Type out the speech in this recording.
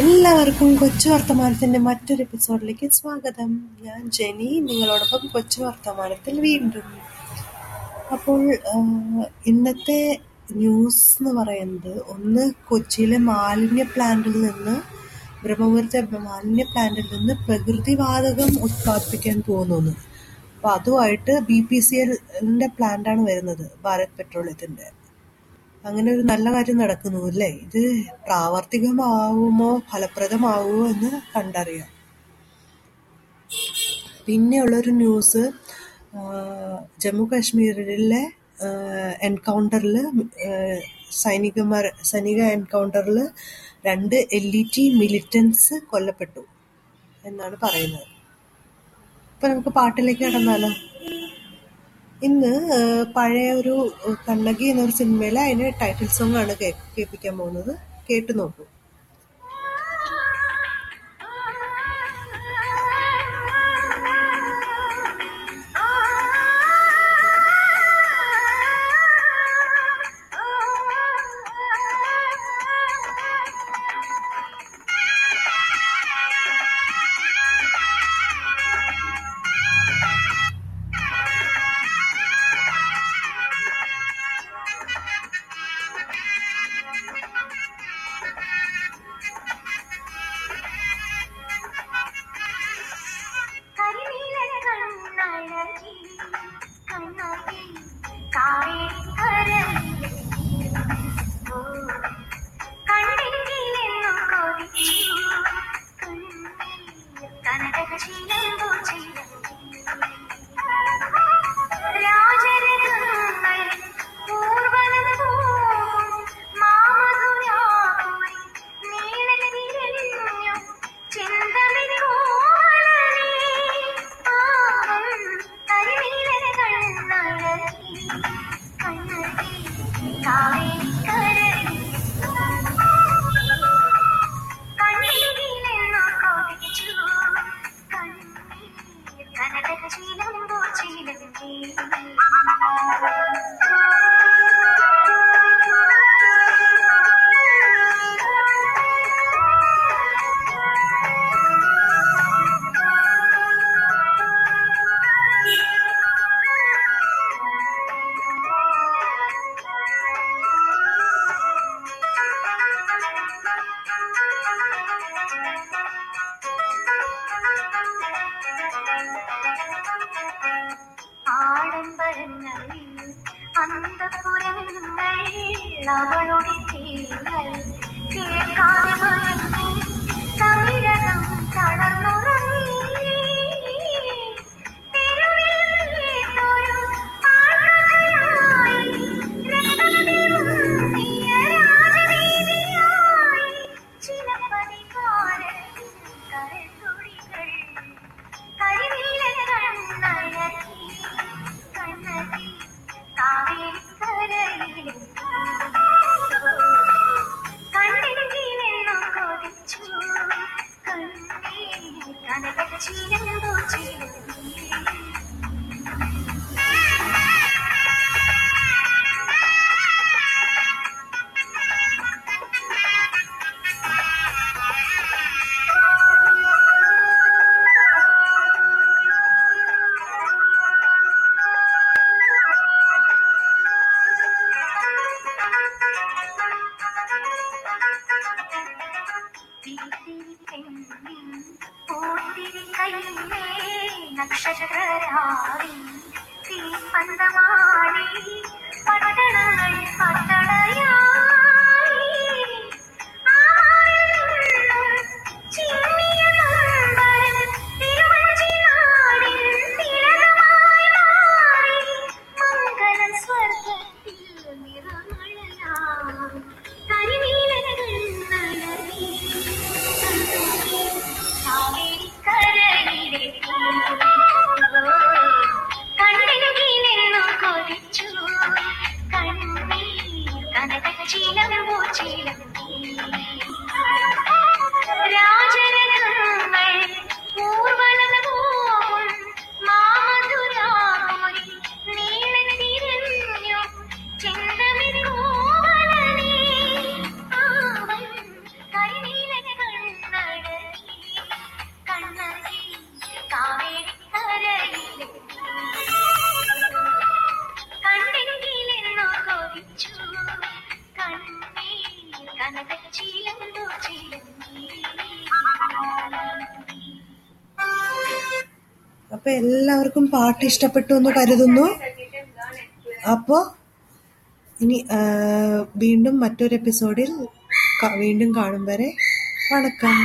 എല്ലാവർക്കും കൊച്ചു വർത്തമാനത്തിന്റെ മറ്റൊരു എപ്പിസോഡിലേക്ക് സ്വാഗതം. ഞാൻ ജെനി നിങ്ങളോടൊപ്പം കൊച്ചു വർത്തമാനത്തിൽ വീണ്ടും. അപ്പോൾ ഇന്നത്തെ ന്യൂസ് എന്ന് പറയുന്നത് ഒന്ന് കൊച്ചിയിലെ മാലിന്യ പ്ലാന്റിൽ നിന്ന് ബ്രഹ്മപുരത്തെ മാലിന്യ പ്ലാന്റിൽ നിന്ന് പ്രകൃതിവാതകം ഉത്പാദിപ്പിക്കാൻ പോകുന്നു. അപ്പൊ അതുമായിട്ട് ബി പി സി എല്ലിന്റെ പ്ലാന്റാണ് വരുന്നത് ഭാരത് പെട്രോളിയത്തിന്റെ അങ്ങനെ ഒരു നല്ല കാര്യം നടക്കുന്നു അല്ലേ? ഇത് പ്രാവർത്തികമാവുമോ ഫലപ്രദമാവുമോ എന്ന് കണ്ടറിയാം. പിന്നെയുള്ളൊരു ന്യൂസ് ജമ്മു കാശ്മീരിലെ എൻകൗണ്ടറിൽ സൈനികന്മാർ സൈനിക എൻകൗണ്ടറിൽ രണ്ട് എൽ ഇ ടി മിലിറ്റൻസ് കൊല്ലപ്പെട്ടു എന്നാണ് പറയുന്നത്. ഇപ്പൊ നമുക്ക് പാട്ടിലേക്ക് കടന്നാലോ? ഇന്ന് പഴയ ഒരു കണ്ണകി എന്നൊരു സിനിമയിലെ അതിന് ടൈറ്റിൽ സോങ് ആണ് കേൾപ്പിക്കാൻ പോകുന്നത്. കേട്ടു നോക്കൂ. Come I'm happy. ആഡംബരങ്ങളിൽ അന്തപുരങ്ങൾ അവളുടെ കേൾക്കാതെ 看那个，他凄凉凉不见。നക്ഷത്രാവി പന്തമാരി പട്ടണങ്ങൾ പട്ടണയായി അപ്പൊ എല്ലാവർക്കും പാട്ട് ഇഷ്ടപ്പെട്ടു എന്ന് കരുതുന്നു. അപ്പോൾ ഇനി വീണ്ടും മറ്റൊരു എപ്പിസോഡിൽ വീണ്ടും കാണും വരെ. വണക്കം.